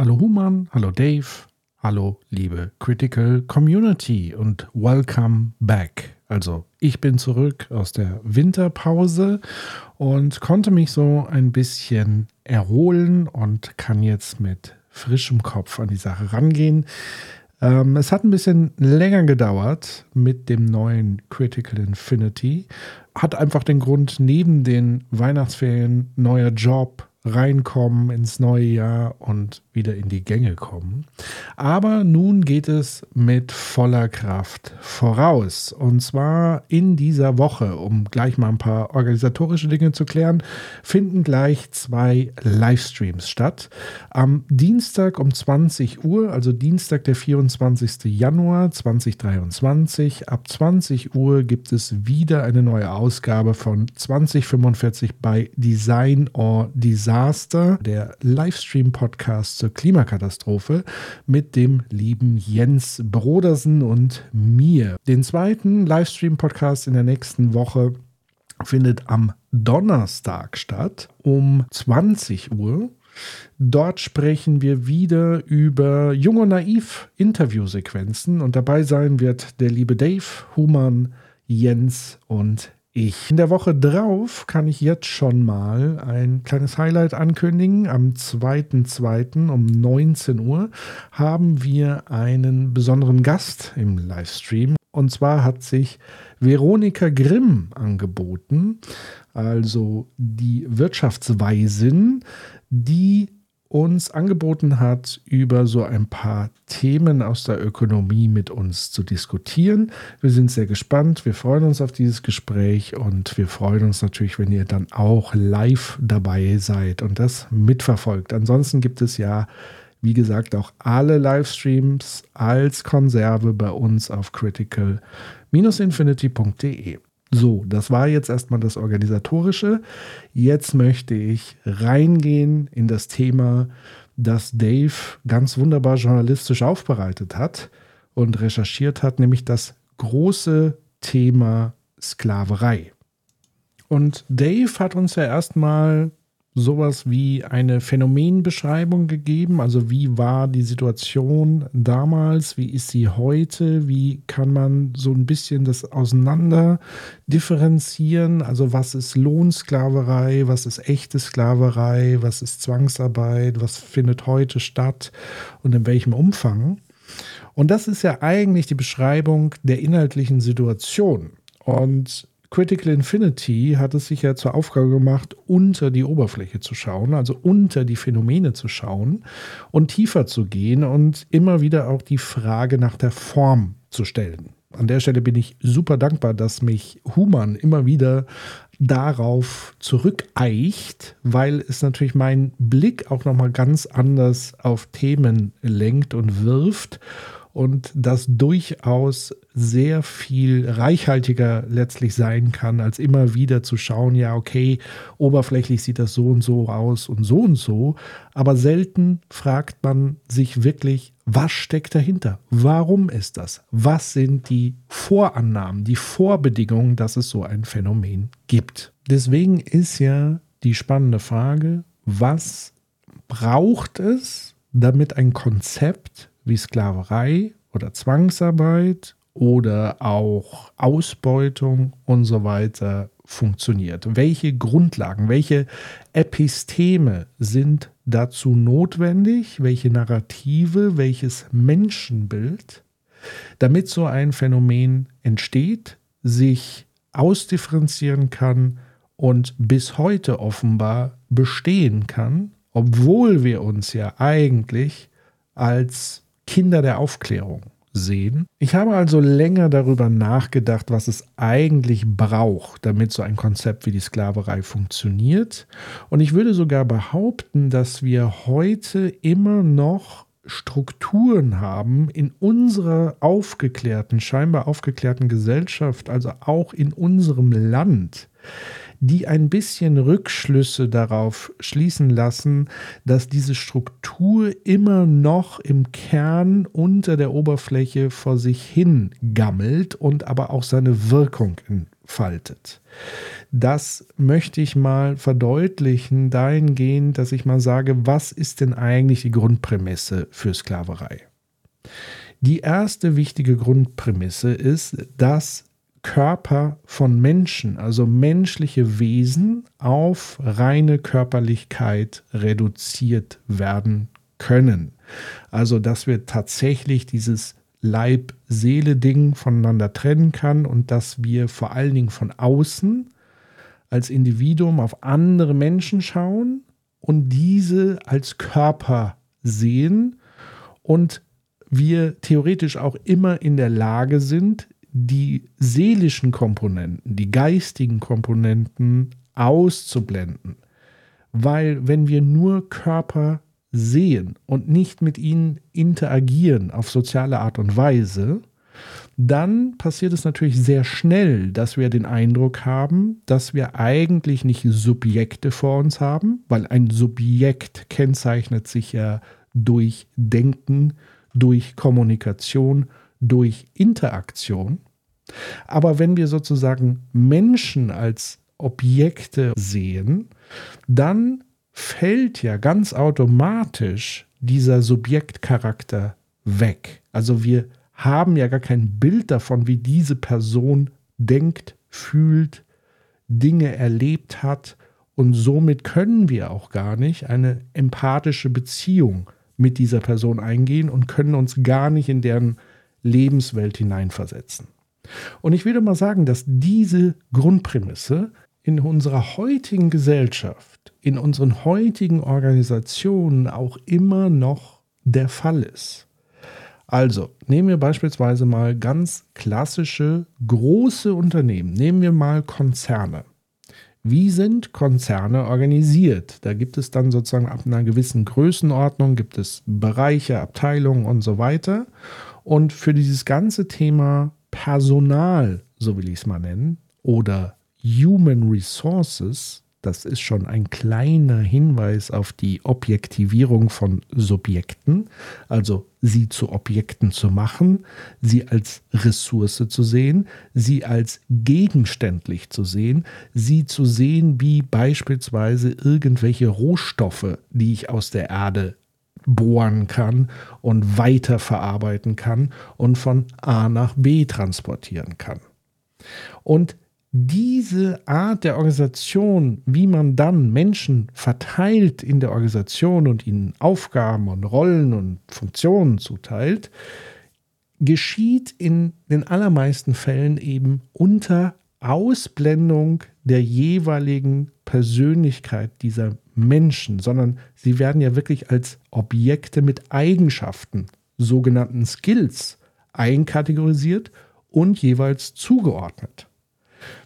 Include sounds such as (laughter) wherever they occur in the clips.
Hallo Human, hallo Dave, hallo liebe Critical Community und welcome back. Also ich bin zurück aus der Winterpause und konnte mich so ein bisschen erholen und kann jetzt mit frischem Kopf an die Sache rangehen. Ähm, es hat ein bisschen länger gedauert mit dem neuen Critical Infinity. Hat einfach den Grund, neben den Weihnachtsferien neuer Job, reinkommen ins neue Jahr und wieder in die Gänge kommen. Aber nun geht es mit voller Kraft voraus. Und zwar in dieser Woche, um gleich mal ein paar organisatorische Dinge zu klären, finden gleich zwei Livestreams statt. Am Dienstag um 20 Uhr, also Dienstag, der 24. Januar 2023, ab 20 Uhr gibt es wieder eine neue Ausgabe von 2045 bei Design or Disaster, der Livestream-Podcast zur Klimakatastrophe mit dem lieben Jens Brodersen und mir. Den zweiten Livestream-Podcast in der nächsten Woche findet am Donnerstag statt um 20 Uhr. Dort sprechen wir wieder über Jung und Naiv Interviewsequenzen und dabei sein wird der liebe Dave, Human, Jens und ich. In der Woche drauf kann ich jetzt schon mal ein kleines Highlight ankündigen. Am 2.2. um 19 Uhr haben wir einen besonderen Gast im Livestream. Und zwar hat sich Veronika Grimm angeboten, also die Wirtschaftsweisin, die uns angeboten hat, über so ein paar Themen aus der Ökonomie mit uns zu diskutieren. Wir sind sehr gespannt, wir freuen uns auf dieses Gespräch und wir freuen uns natürlich, wenn ihr dann auch live dabei seid und das mitverfolgt. Ansonsten gibt es ja, wie gesagt, auch alle Livestreams als Konserve bei uns auf critical-infinity.de. So, das war jetzt erstmal das Organisatorische. Jetzt möchte ich reingehen in das Thema, das Dave ganz wunderbar journalistisch aufbereitet hat und recherchiert hat, nämlich das große Thema Sklaverei. Und Dave hat uns ja erstmal sowas wie eine Phänomenbeschreibung gegeben. Also wie war die Situation damals, wie ist sie heute, wie kann man so ein bisschen das auseinander differenzieren. Also was ist Lohnsklaverei, was ist echte Sklaverei, was ist Zwangsarbeit, was findet heute statt und in welchem Umfang. Und das ist ja eigentlich die Beschreibung der inhaltlichen Situation. Und Critical Infinity hat es sich ja zur Aufgabe gemacht, unter die Oberfläche zu schauen, also unter die Phänomene zu schauen und tiefer zu gehen und immer wieder auch die Frage nach der Form zu stellen. An der Stelle bin ich super dankbar, dass mich Human immer wieder darauf zurückeicht, weil es natürlich meinen Blick auch nochmal ganz anders auf Themen lenkt und wirft und das durchaus sehr viel reichhaltiger letztlich sein kann, als immer wieder zu schauen, ja, okay, oberflächlich sieht das so und so aus und so und so, aber selten fragt man sich wirklich, was steckt dahinter? Warum ist das? Was sind die Vorannahmen, die Vorbedingungen, dass es so ein Phänomen gibt? Deswegen ist ja die spannende Frage, was braucht es, damit ein Konzept wie Sklaverei oder Zwangsarbeit oder auch Ausbeutung und so weiter funktioniert. Welche Grundlagen, welche Episteme sind dazu notwendig, welche Narrative, welches Menschenbild, damit so ein Phänomen entsteht, sich ausdifferenzieren kann und bis heute offenbar bestehen kann, obwohl wir uns ja eigentlich als Kinder der Aufklärung sehen. Ich habe also länger darüber nachgedacht, was es eigentlich braucht, damit so ein Konzept wie die Sklaverei funktioniert. Und ich würde sogar behaupten, dass wir heute immer noch Strukturen haben in unserer aufgeklärten, scheinbar aufgeklärten Gesellschaft, also auch in unserem Land, die ein bisschen Rückschlüsse darauf schließen lassen, dass diese Struktur immer noch im Kern unter der Oberfläche vor sich hin gammelt und aber auch seine Wirkung entfaltet. Das möchte ich mal verdeutlichen dahingehend, dass ich mal sage, was ist denn eigentlich die Grundprämisse für Sklaverei? Die erste wichtige Grundprämisse ist, dass Körper von Menschen, also menschliche Wesen, auf reine Körperlichkeit reduziert werden können. Also, dass wir tatsächlich dieses Leib-Seele-Ding voneinander trennen kann und dass wir vor allen Dingen von außen als Individuum auf andere Menschen schauen und diese als Körper sehen und wir theoretisch auch immer in der Lage sind, die seelischen Komponenten, die geistigen Komponenten auszublenden. Weil wenn wir nur Körper sehen und nicht mit ihnen interagieren auf soziale Art und Weise, dann passiert es natürlich sehr schnell, dass wir den Eindruck haben, dass wir eigentlich nicht Subjekte vor uns haben, weil ein Subjekt kennzeichnet sich ja durch Denken, durch Kommunikation, durch Interaktion. Aber wenn wir sozusagen Menschen als Objekte sehen, dann fällt ja ganz automatisch dieser Subjektcharakter weg. Also wir haben ja gar kein Bild davon, wie diese Person denkt, fühlt, Dinge erlebt hat und somit können wir auch gar nicht eine empathische Beziehung mit dieser Person eingehen und können uns gar nicht in deren Lebenswelt hineinversetzen. Und ich würde mal sagen, dass diese Grundprämisse in unserer heutigen Gesellschaft, in unseren heutigen Organisationen auch immer noch der Fall ist. Also nehmen wir beispielsweise mal ganz klassische große Unternehmen, nehmen wir mal Konzerne. Wie sind Konzerne organisiert? Da gibt es dann sozusagen ab einer gewissen Größenordnung, gibt es Bereiche, Abteilungen und so weiter. Und für dieses ganze Thema Personal, so will ich es mal nennen, oder Human Resources, das ist schon ein kleiner Hinweis auf die Objektivierung von Subjekten, also sie zu Objekten zu machen, sie als Ressource zu sehen, sie als gegenständlich zu sehen, sie zu sehen wie beispielsweise irgendwelche Rohstoffe, die ich aus der Erde bohren kann und weiterverarbeiten kann und von A nach B transportieren kann. Und diese Art der Organisation, wie man dann Menschen verteilt in der Organisation und ihnen Aufgaben und Rollen und Funktionen zuteilt, geschieht in den allermeisten Fällen eben unter Ausblendung der jeweiligen Persönlichkeit dieser Menschen, sondern sie werden ja wirklich als Objekte mit Eigenschaften, sogenannten Skills, einkategorisiert und jeweils zugeordnet.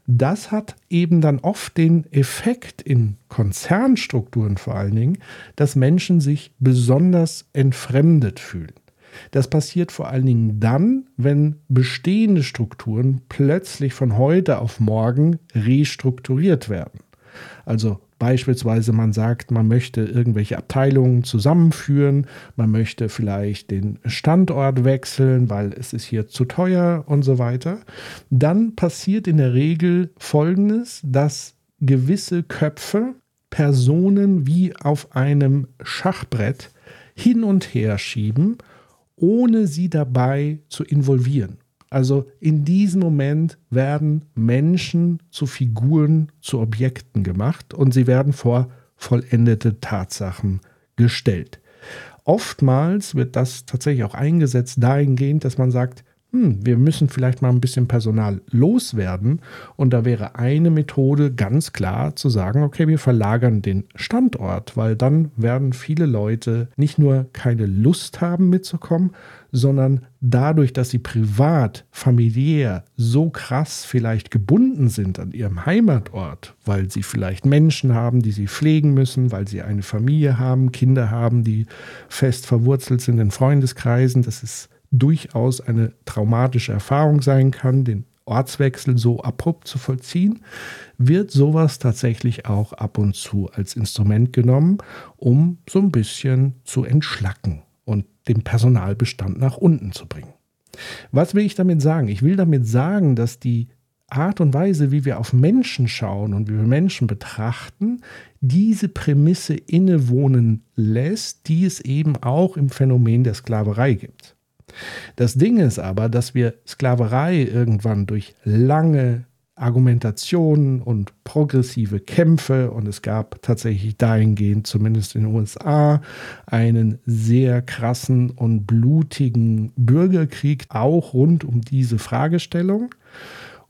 Das hat eben dann oft den Effekt in Konzernstrukturen vor allen Dingen, dass Menschen sich besonders entfremdet fühlen. Das passiert vor allen Dingen dann, wenn bestehende Strukturen plötzlich von heute auf morgen restrukturiert werden. Also Beispielsweise man sagt, man möchte irgendwelche Abteilungen zusammenführen, man möchte vielleicht den Standort wechseln, weil es ist hier zu teuer und so weiter. Dann passiert in der Regel Folgendes, dass gewisse Köpfe Personen wie auf einem Schachbrett hin und her schieben, ohne sie dabei zu involvieren. Also in diesem Moment werden Menschen zu Figuren, zu Objekten gemacht und sie werden vor vollendete Tatsachen gestellt. Oftmals wird das tatsächlich auch eingesetzt dahingehend, dass man sagt, hm, wir müssen vielleicht mal ein bisschen Personal loswerden. Und da wäre eine Methode ganz klar zu sagen, okay, wir verlagern den Standort, weil dann werden viele Leute nicht nur keine Lust haben mitzukommen, sondern dadurch, dass sie privat, familiär so krass vielleicht gebunden sind an ihrem Heimatort, weil sie vielleicht Menschen haben, die sie pflegen müssen, weil sie eine Familie haben, Kinder haben, die fest verwurzelt sind in Freundeskreisen, das ist durchaus eine traumatische Erfahrung sein kann, den Ortswechsel so abrupt zu vollziehen, wird sowas tatsächlich auch ab und zu als Instrument genommen, um so ein bisschen zu entschlacken und den Personalbestand nach unten zu bringen. Was will ich damit sagen? Ich will damit sagen, dass die Art und Weise, wie wir auf Menschen schauen und wie wir Menschen betrachten, diese Prämisse innewohnen lässt, die es eben auch im Phänomen der Sklaverei gibt. Das Ding ist aber, dass wir Sklaverei irgendwann durch lange Argumentationen und progressive Kämpfe und es gab tatsächlich dahingehend, zumindest in den USA, einen sehr krassen und blutigen Bürgerkrieg auch rund um diese Fragestellung.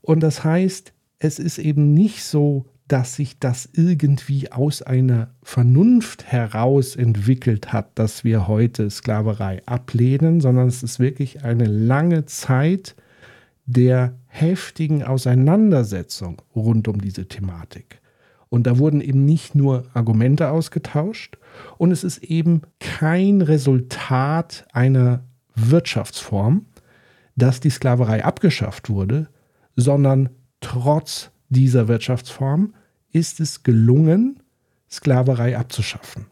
Und das heißt, es ist eben nicht so, dass sich das irgendwie aus einer Vernunft heraus entwickelt hat, dass wir heute Sklaverei ablehnen, sondern es ist wirklich eine lange Zeit der heftigen Auseinandersetzung rund um diese Thematik. Und da wurden eben nicht nur Argumente ausgetauscht und es ist eben kein Resultat einer Wirtschaftsform, dass die Sklaverei abgeschafft wurde, sondern trotz dieser Wirtschaftsform ist es gelungen, Sklaverei abzuschaffen.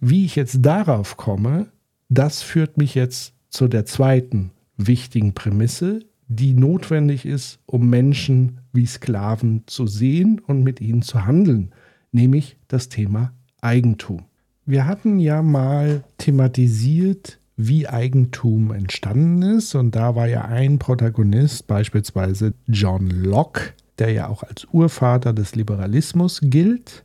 Wie ich jetzt darauf komme, das führt mich jetzt zu der zweiten wichtigen Prämisse, die notwendig ist, um Menschen wie Sklaven zu sehen und mit ihnen zu handeln, nämlich das Thema Eigentum. Wir hatten ja mal thematisiert, wie Eigentum entstanden ist und da war ja ein Protagonist, beispielsweise John Locke, der ja auch als Urvater des Liberalismus gilt.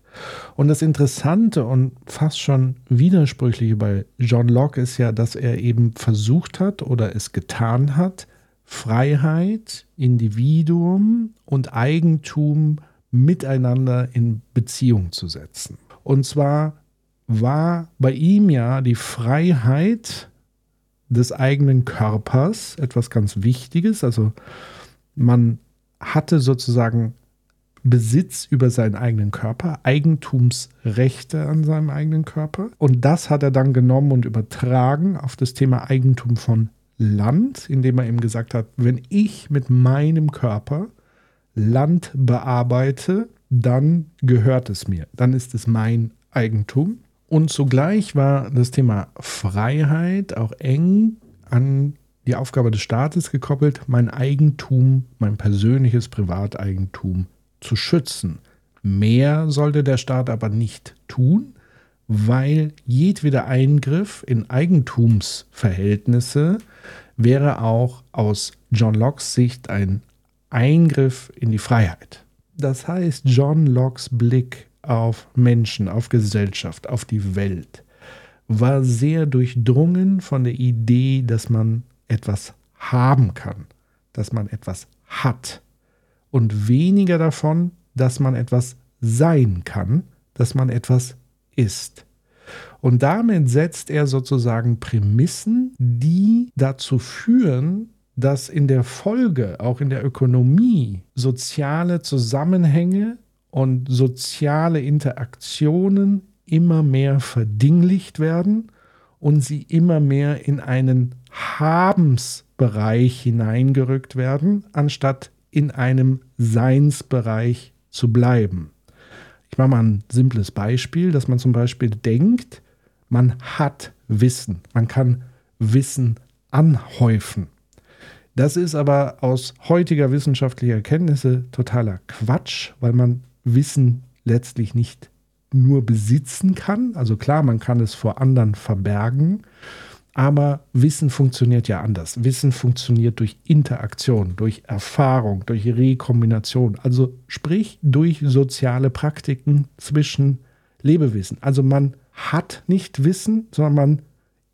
Und das Interessante und fast schon widersprüchliche bei John Locke ist ja, dass er eben versucht hat oder es getan hat, Freiheit, Individuum und Eigentum miteinander in Beziehung zu setzen. Und zwar war bei ihm ja die Freiheit des eigenen Körpers etwas ganz Wichtiges. Also man hatte sozusagen Besitz über seinen eigenen Körper, Eigentumsrechte an seinem eigenen Körper. Und das hat er dann genommen und übertragen auf das Thema Eigentum von Land, indem er eben gesagt hat, wenn ich mit meinem Körper Land bearbeite, dann gehört es mir, dann ist es mein Eigentum. Und zugleich war das Thema Freiheit auch eng an die Aufgabe des Staates gekoppelt, mein Eigentum, mein persönliches Privateigentum zu schützen. Mehr sollte der Staat aber nicht tun, weil jedweder Eingriff in Eigentumsverhältnisse wäre auch aus John Locke's Sicht ein Eingriff in die Freiheit. Das heißt, John Locke's Blick auf Menschen, auf Gesellschaft, auf die Welt war sehr durchdrungen von der Idee, dass man etwas haben kann, dass man etwas hat und weniger davon, dass man etwas sein kann, dass man etwas ist. Und damit setzt er sozusagen Prämissen, die dazu führen, dass in der Folge, auch in der Ökonomie, soziale Zusammenhänge und soziale Interaktionen immer mehr verdinglicht werden und sie immer mehr in einen Habensbereich hineingerückt werden, anstatt in einem Seinsbereich zu bleiben. Ich mache mal ein simples Beispiel, dass man zum Beispiel denkt, man hat Wissen, man kann Wissen anhäufen. Das ist aber aus heutiger wissenschaftlicher Erkenntnisse totaler Quatsch, weil man Wissen letztlich nicht nur besitzen kann. Also klar, man kann es vor anderen verbergen, aber Wissen funktioniert ja anders. Wissen funktioniert durch Interaktion, durch Erfahrung, durch Rekombination. Also sprich durch soziale Praktiken zwischen Lebewesen. Also man hat nicht Wissen, sondern man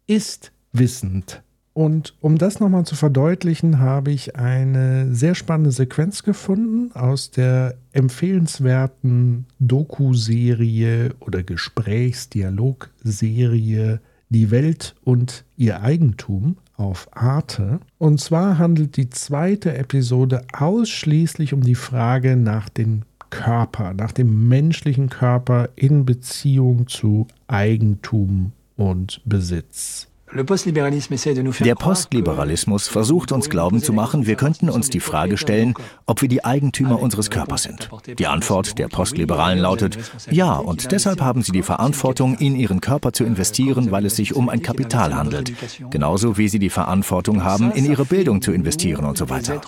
ist wissend. Und um das nochmal zu verdeutlichen, habe ich eine sehr spannende Sequenz gefunden aus der empfehlenswerten Doku-Serie oder Gesprächsdialog-Serie Die Welt und ihr Eigentum auf Arte. Und zwar handelt die zweite Episode ausschließlich um die Frage nach dem Körper, nach dem menschlichen Körper in Beziehung zu Eigentum und Besitz. Der Postliberalismus versucht uns glauben zu machen, wir könnten uns die Frage stellen, ob wir die Eigentümer unseres Körpers sind. Die Antwort der Postliberalen lautet, ja, und deshalb haben sie die Verantwortung, in ihren Körper zu investieren, weil es sich um ein Kapital handelt. Genauso wie sie die Verantwortung haben, in ihre Bildung zu investieren und so weiter.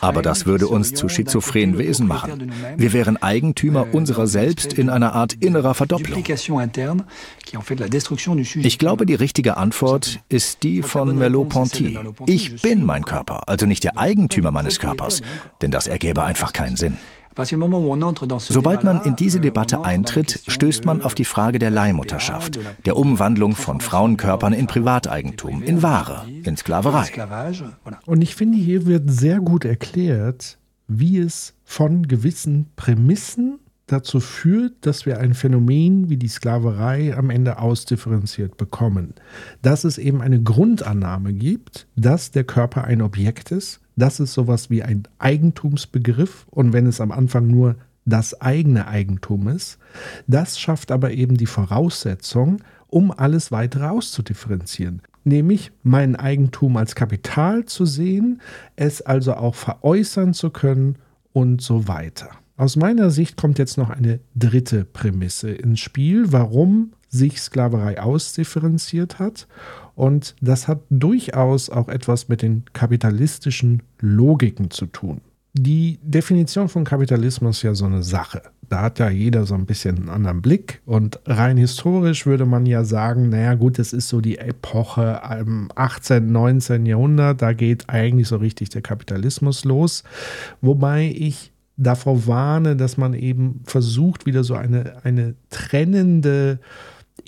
Aber das würde uns zu schizophrenen Wesen machen. Wir wären Eigentümer unserer selbst in einer Art innerer Verdopplung. Ich glaube, die richtige Antwort Antwort ist die von Merleau-Ponty. Ich bin mein Körper, also nicht der Eigentümer meines Körpers, denn das ergäbe einfach keinen Sinn. Sobald man in diese Debatte eintritt, stößt man auf die Frage der Leihmutterschaft, der Umwandlung von Frauenkörpern in Privateigentum, in Ware, in Sklaverei. Und ich finde, hier wird sehr gut erklärt, wie es von gewissen Prämissen dazu führt, dass wir ein Phänomen wie die Sklaverei am Ende ausdifferenziert bekommen. Dass es eben eine Grundannahme gibt, dass der Körper ein Objekt ist, dass es sowas wie ein Eigentumsbegriff und wenn es am Anfang nur das eigene Eigentum ist, das schafft aber eben die Voraussetzung, um alles weitere auszudifferenzieren nämlich mein Eigentum als Kapital zu sehen, es also auch veräußern zu können und so weiter. Aus meiner Sicht kommt jetzt noch eine dritte Prämisse ins Spiel, warum sich Sklaverei ausdifferenziert hat. Und das hat durchaus auch etwas mit den kapitalistischen Logiken zu tun. Die Definition von Kapitalismus ist ja so eine Sache. Da hat ja jeder so ein bisschen einen anderen Blick. Und rein historisch würde man ja sagen, naja gut, das ist so die Epoche im 18., 19. Jahrhundert, da geht eigentlich so richtig der Kapitalismus los. Wobei ich davor warne, dass man eben versucht, wieder so eine, eine trennende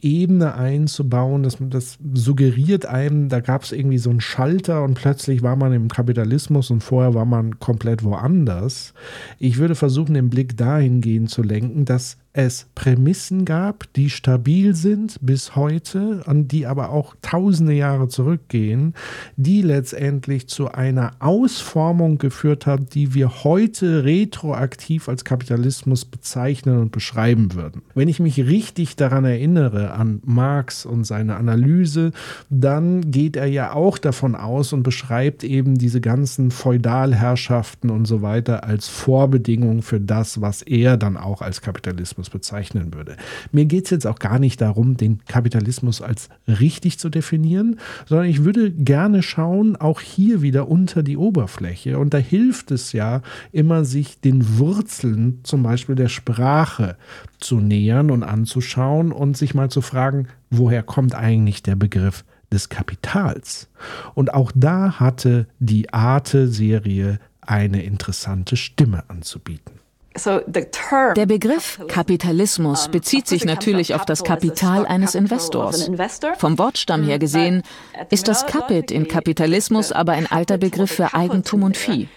Ebene einzubauen, dass man das suggeriert einem, da gab es irgendwie so einen Schalter und plötzlich war man im Kapitalismus und vorher war man komplett woanders. Ich würde versuchen, den Blick dahingehend zu lenken, dass es Prämissen gab, die stabil sind bis heute, an die aber auch tausende Jahre zurückgehen, die letztendlich zu einer Ausformung geführt hat, die wir heute retroaktiv als Kapitalismus bezeichnen und beschreiben würden. Wenn ich mich richtig daran erinnere, an Marx und seine Analyse, dann geht er ja auch davon aus und beschreibt eben diese ganzen Feudalherrschaften und so weiter als Vorbedingung für das, was er dann auch als Kapitalismus Kapitalismus bezeichnen würde. Mir geht es jetzt auch gar nicht darum, den Kapitalismus als richtig zu definieren, sondern ich würde gerne schauen, auch hier wieder unter die Oberfläche. Und da hilft es ja immer, sich den Wurzeln zum Beispiel der Sprache zu nähern und anzuschauen und sich mal zu fragen, woher kommt eigentlich der Begriff des Kapitals? Und auch da hatte die Arte-Serie eine interessante Stimme anzubieten. Der Begriff Kapitalismus bezieht sich natürlich auf das Kapital eines Investors. Vom Wortstamm her gesehen ist das Capit in Kapitalismus aber ein alter Begriff für Eigentum und Vieh.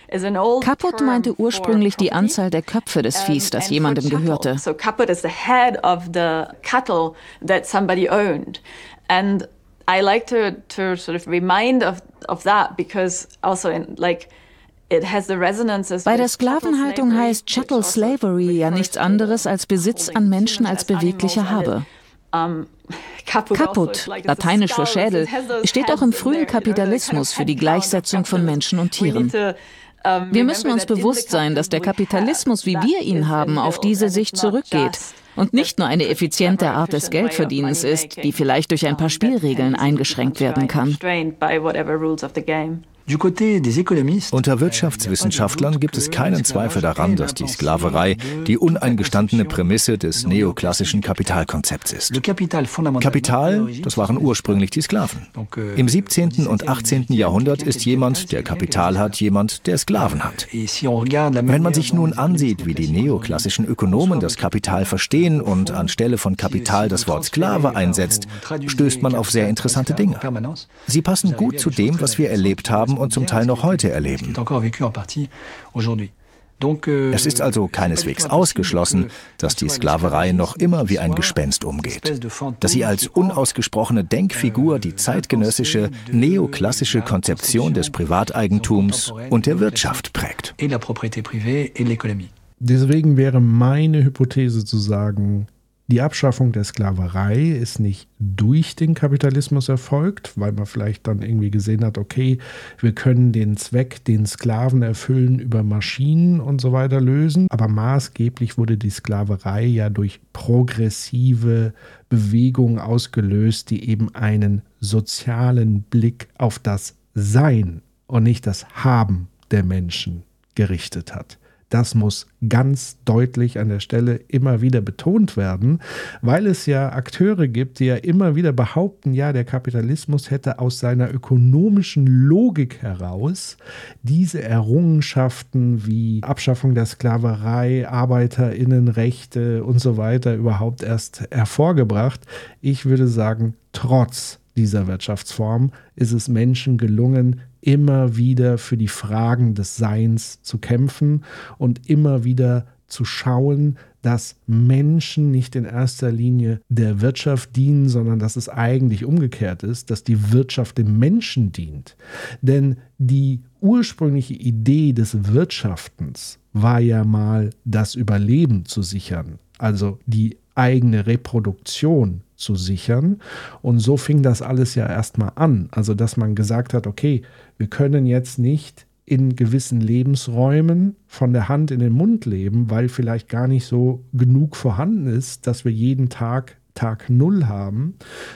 Caput meinte ursprünglich die Anzahl der Köpfe des Viehs, das jemandem gehörte. I like to, to sort of remind of, of that because also in like bei der Sklavenhaltung heißt Chattel Slavery ja nichts anderes als Besitz an Menschen als beweglicher Habe. Caput, lateinisch für Schädel, steht auch im frühen Kapitalismus für die Gleichsetzung von Menschen und Tieren. Wir müssen uns bewusst sein, dass der Kapitalismus, wie wir ihn haben, auf diese Sicht zurückgeht und nicht nur eine effiziente Art des Geldverdienens ist, die vielleicht durch ein paar Spielregeln eingeschränkt werden kann. Unter Wirtschaftswissenschaftlern gibt es keinen Zweifel daran, dass die Sklaverei die uneingestandene Prämisse des neoklassischen Kapitalkonzepts ist. Kapital, das waren ursprünglich die Sklaven. Euh, Im 17. und 18. Jahrhundert ist jemand, der Kapital hat, jemand, der Sklaven hat. Wenn man sich nun ansieht, wie die neoklassischen Ökonomen das Kapital verstehen und anstelle von Kapital das Wort Sklave einsetzt, stößt man auf sehr interessante Dinge. Sie passen gut zu dem, was wir erlebt haben und zum Teil noch heute erleben. Euh, es ist also keineswegs ausgeschlossen, dass die Sklaverei noch immer wie ein Gespenst umgeht, dass sie als unausgesprochene Denkfigur die zeitgenössische neoklassische Konzeption des Privateigentums und der Wirtschaft prägt. Deswegen wäre meine Hypothese zu sagen, Die Abschaffung der Sklaverei ist nicht durch den Kapitalismus erfolgt, weil man vielleicht dann irgendwie gesehen hat, okay, wir können den Zweck, den Sklaven erfüllen, über Maschinen und so weiter lösen. Aber maßgeblich wurde die Sklaverei ja durch progressive Bewegungen ausgelöst, die eben einen sozialen Blick auf das Sein und nicht das Haben der Menschen gerichtet hat. Das muss ganz deutlich an der Stelle immer wieder betont werden, weil es ja Akteure gibt, die ja immer wieder behaupten, ja, der Kapitalismus hätte aus seiner ökonomischen Logik heraus diese Errungenschaften wie Abschaffung der Sklaverei, Arbeiterinnenrechte und so weiter überhaupt erst hervorgebracht. Ich würde sagen, trotz dieser Wirtschaftsform ist es Menschen gelungen, immer wieder für die Fragen des Seins zu kämpfen und immer wieder zu schauen, dass Menschen nicht in erster Linie der Wirtschaft dienen, sondern dass es eigentlich umgekehrt ist, dass die Wirtschaft dem Menschen dient. Denn die ursprüngliche Idee des Wirtschaftens war ja mal, das Überleben zu sichern, also die eigene Reproduktion zu sichern. Und so fing das alles ja erstmal an. Also, dass man gesagt hat, okay, wir können jetzt nicht in gewissen Lebensräumen von der Hand in den Mund leben, weil vielleicht gar nicht so genug vorhanden ist, dass wir jeden Tag Tag Null haben,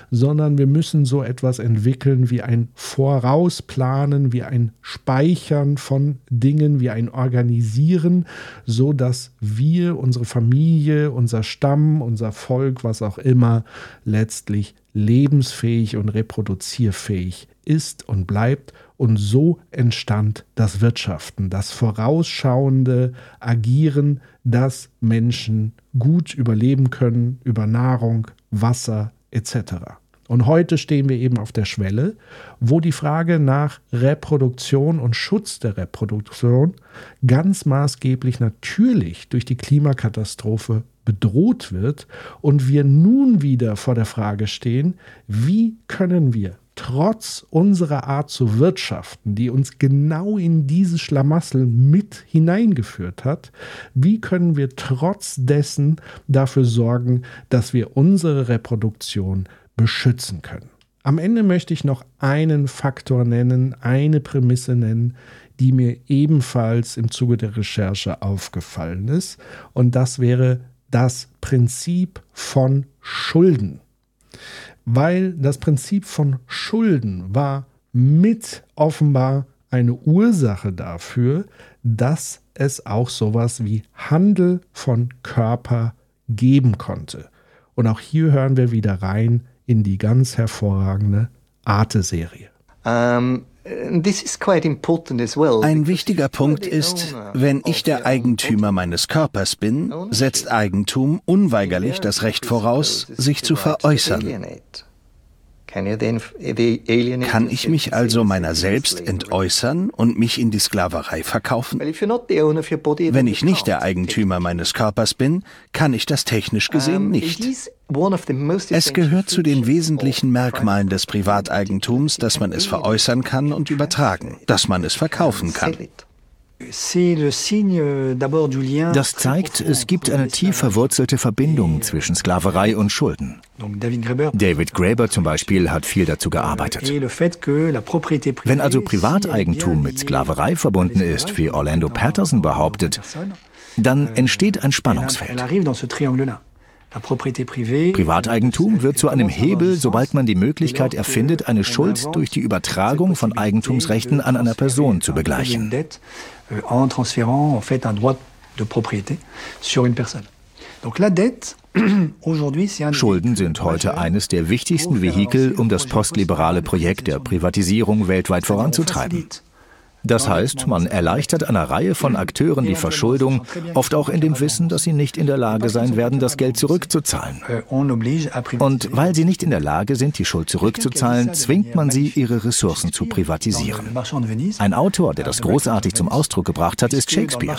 sondern wir müssen so etwas entwickeln wie ein Vorausplanen, wie ein Speichern von Dingen, wie ein Organisieren, so dass wir, unsere Familie, unser Stamm, unser Volk, was auch immer, letztlich lebensfähig und reproduzierfähig ist und bleibt. Und so entstand das Wirtschaften, das vorausschauende Agieren, dass Menschen gut überleben können über Nahrung, Wasser etc. Und heute stehen wir eben auf der Schwelle, wo die Frage nach Reproduktion und Schutz der Reproduktion ganz maßgeblich natürlich durch die Klimakatastrophe bedroht wird und wir nun wieder vor der Frage stehen, wie können wir trotz unserer Art zu wirtschaften, die uns genau in dieses Schlamassel mit hineingeführt hat, wie können wir trotz dessen dafür sorgen, dass wir unsere Reproduktion beschützen können. Am Ende möchte ich noch einen Faktor nennen, eine Prämisse nennen, die mir ebenfalls im Zuge der Recherche aufgefallen ist. Und das wäre das Prinzip von Schulden weil das Prinzip von Schulden war mit offenbar eine Ursache dafür, dass es auch sowas wie Handel von Körper geben konnte. Und auch hier hören wir wieder rein in die ganz hervorragende Arte-Serie. Um, ein wichtiger Punkt ist, wenn ich der Eigentümer meines Körpers bin, setzt Eigentum unweigerlich das Recht voraus, sich zu veräußern. Kann ich mich also meiner selbst entäußern und mich in die Sklaverei verkaufen? Wenn ich nicht der Eigentümer meines Körpers bin, kann ich das technisch gesehen nicht. Es gehört zu den wesentlichen Merkmalen des Privateigentums, dass man es veräußern kann und übertragen, dass man es verkaufen kann. Das zeigt, es gibt eine tief verwurzelte Verbindung zwischen Sklaverei und Schulden. David Graeber zum Beispiel hat viel dazu gearbeitet. Wenn also Privateigentum mit Sklaverei verbunden ist, wie Orlando Patterson behauptet, dann entsteht ein Spannungsfeld. Privateigentum wird zu einem Hebel, sobald man die Möglichkeit erfindet, eine Schuld durch die Übertragung von Eigentumsrechten an einer Person zu begleichen. (clears throat) Schulden sind heute eines der wichtigsten Vehikel, um das postliberale Projekt der Privatisierung weltweit voranzutreiben. Das heißt, man erleichtert einer Reihe von Akteuren die Verschuldung, oft auch in dem Wissen, dass sie nicht in der Lage sein werden, das Geld zurückzuzahlen. Und weil sie nicht in der Lage sind, die Schuld zurückzuzahlen, zwingt man sie, ihre Ressourcen zu privatisieren. Ein Autor, der das großartig zum Ausdruck gebracht hat, ist Shakespeare.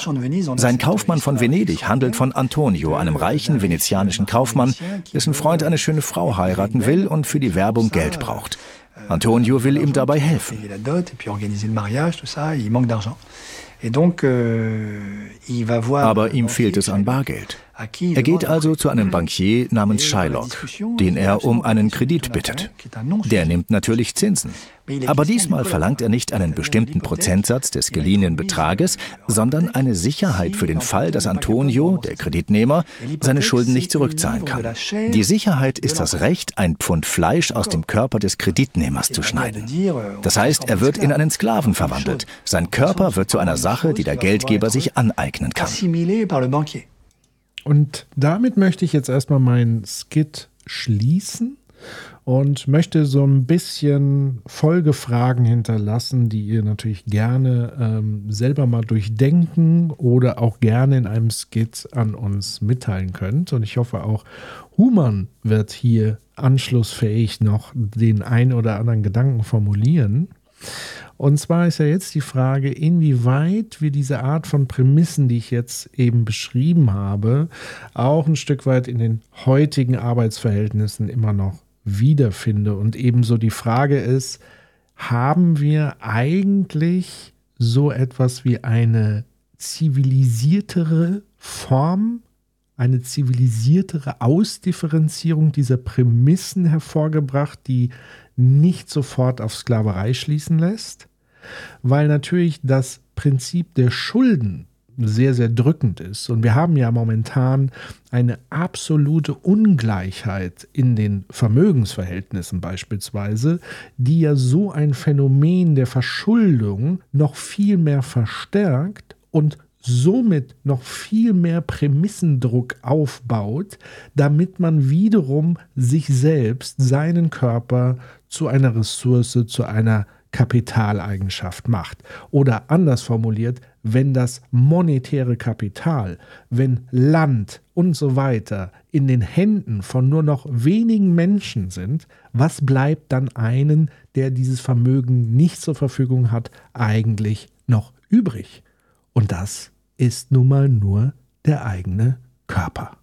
Sein Kaufmann von Venedig handelt von Antonio, einem reichen venezianischen Kaufmann, dessen Freund eine schöne Frau heiraten will und für die Werbung Geld braucht. Antonio will ihm dabei helfen. Euh, Aber ihm fehlt es an Bargeld. Er geht also zu einem Bankier namens Shylock, den er um einen Kredit bittet. Der nimmt natürlich Zinsen. Aber diesmal verlangt er nicht einen bestimmten Prozentsatz des geliehenen Betrages, sondern eine Sicherheit für den Fall, dass Antonio, der Kreditnehmer, seine Schulden nicht zurückzahlen kann. Die Sicherheit ist das Recht, ein Pfund Fleisch aus dem Körper des Kreditnehmers zu schneiden. Das heißt, er wird in einen Sklaven verwandelt. Sein Körper wird zu einer Sache, die der Geldgeber sich aneignen kann. Und damit möchte ich jetzt erstmal meinen Skit schließen und möchte so ein bisschen Folgefragen hinterlassen, die ihr natürlich gerne ähm, selber mal durchdenken oder auch gerne in einem Skit an uns mitteilen könnt. Und ich hoffe auch, Human wird hier anschlussfähig noch den ein oder anderen Gedanken formulieren. Und zwar ist ja jetzt die Frage, inwieweit wir diese Art von Prämissen, die ich jetzt eben beschrieben habe, auch ein Stück weit in den heutigen Arbeitsverhältnissen immer noch wiederfinde. Und ebenso die Frage ist, haben wir eigentlich so etwas wie eine zivilisiertere Form, eine zivilisiertere Ausdifferenzierung dieser Prämissen hervorgebracht, die nicht sofort auf Sklaverei schließen lässt? weil natürlich das Prinzip der Schulden sehr, sehr drückend ist. Und wir haben ja momentan eine absolute Ungleichheit in den Vermögensverhältnissen beispielsweise, die ja so ein Phänomen der Verschuldung noch viel mehr verstärkt und somit noch viel mehr Prämissendruck aufbaut, damit man wiederum sich selbst, seinen Körper zu einer Ressource, zu einer Kapitaleigenschaft macht. Oder anders formuliert, wenn das monetäre Kapital, wenn Land und so weiter in den Händen von nur noch wenigen Menschen sind, was bleibt dann einen, der dieses Vermögen nicht zur Verfügung hat, eigentlich noch übrig? Und das ist nun mal nur der eigene Körper.